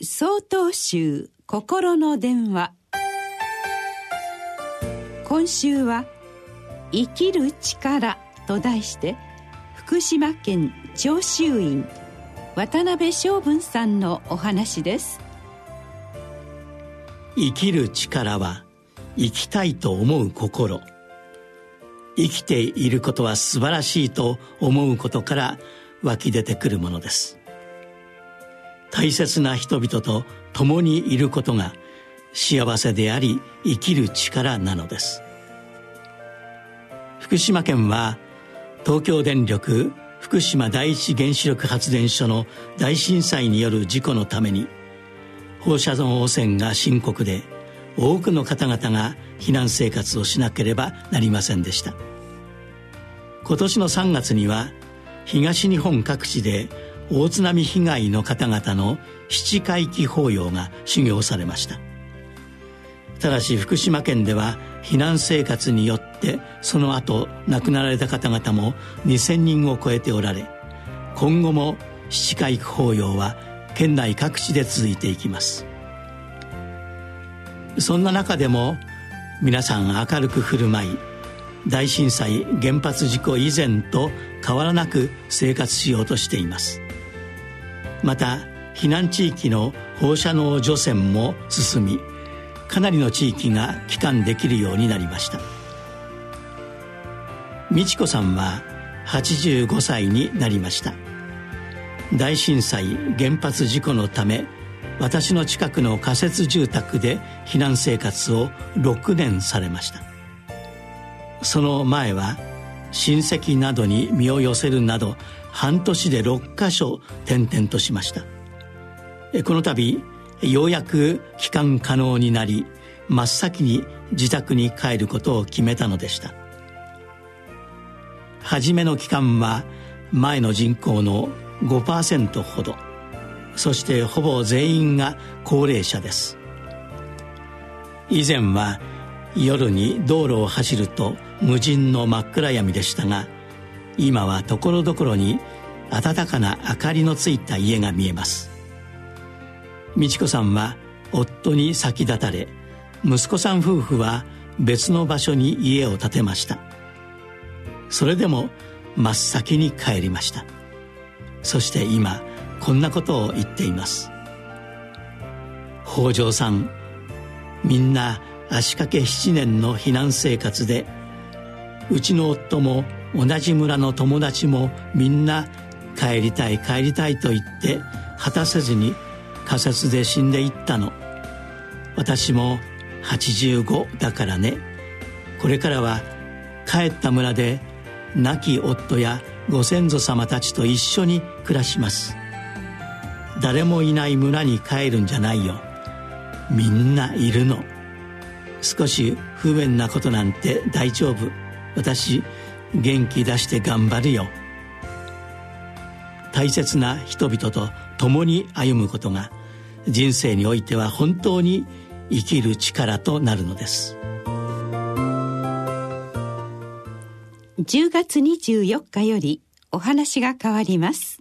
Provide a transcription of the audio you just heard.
総統集心の電話。今週は「生きる力」と題して福島県長州院渡辺昌文さんのお話です。生きる力は生きたいと思う心。生きていることは素晴らしいと思うことから湧き出てくるものです。大切な人々と共にいることが幸せであり生きる力なのです。福島県は東京電力福島第一原子力発電所の大震災による事故のために放射能汚染が深刻で多くの方々が避難生活をしなければなりませんでした。今年の3月には東日本各地で大津波被害の方々の七回忌法要が修行されました。ただし福島県では避難生活によってその後亡くなられた方々も2000人を超えておられ今後も七回忌法要は県内各地で続いていきます。そんな中でも皆さん明るく振る舞い大震災原発事故以前と変わらなく生活しようとしています。また避難地域の放射能除染も進みかなりの地域が帰還できるようになりました。美智子さんは85歳になりました。大震災原発事故のため私の近くの仮設住宅で避難生活を6年されました。その前は親戚などに身を寄せるなど半年で6カ所転々としました。この度ようやく帰還可能になり真っ先に自宅に帰ることを決めたのでした。初めの期間は前の人口の5%ほど。そしてほぼ全員が高齢者です。以前は夜に道路を走ると無人の真っ暗闇でしたが今はところどころに暖かな明かりのついた家が見えます。美智子さんは夫に先立たれ息子さん夫婦は別の場所に家を建てました。それでも真っ先に帰りました。そして今こんなことを言っています。北条さんみんな足掛け7年の避難生活でうちの夫も同じ村の友達もみんな帰りたい帰りたいと言って果たせずに仮設で死んでいったの。私も85だからね。これからは帰った村で亡き夫やご先祖様たちと一緒に暮らします。誰もいない村に帰るんじゃないよ。みんないるの。少し不便なことなんて大丈夫。私元気出して頑張るよ。大切な人々と共に歩むことが人生においては本当に生きる力となるのです。10月24日よりお話が変わります。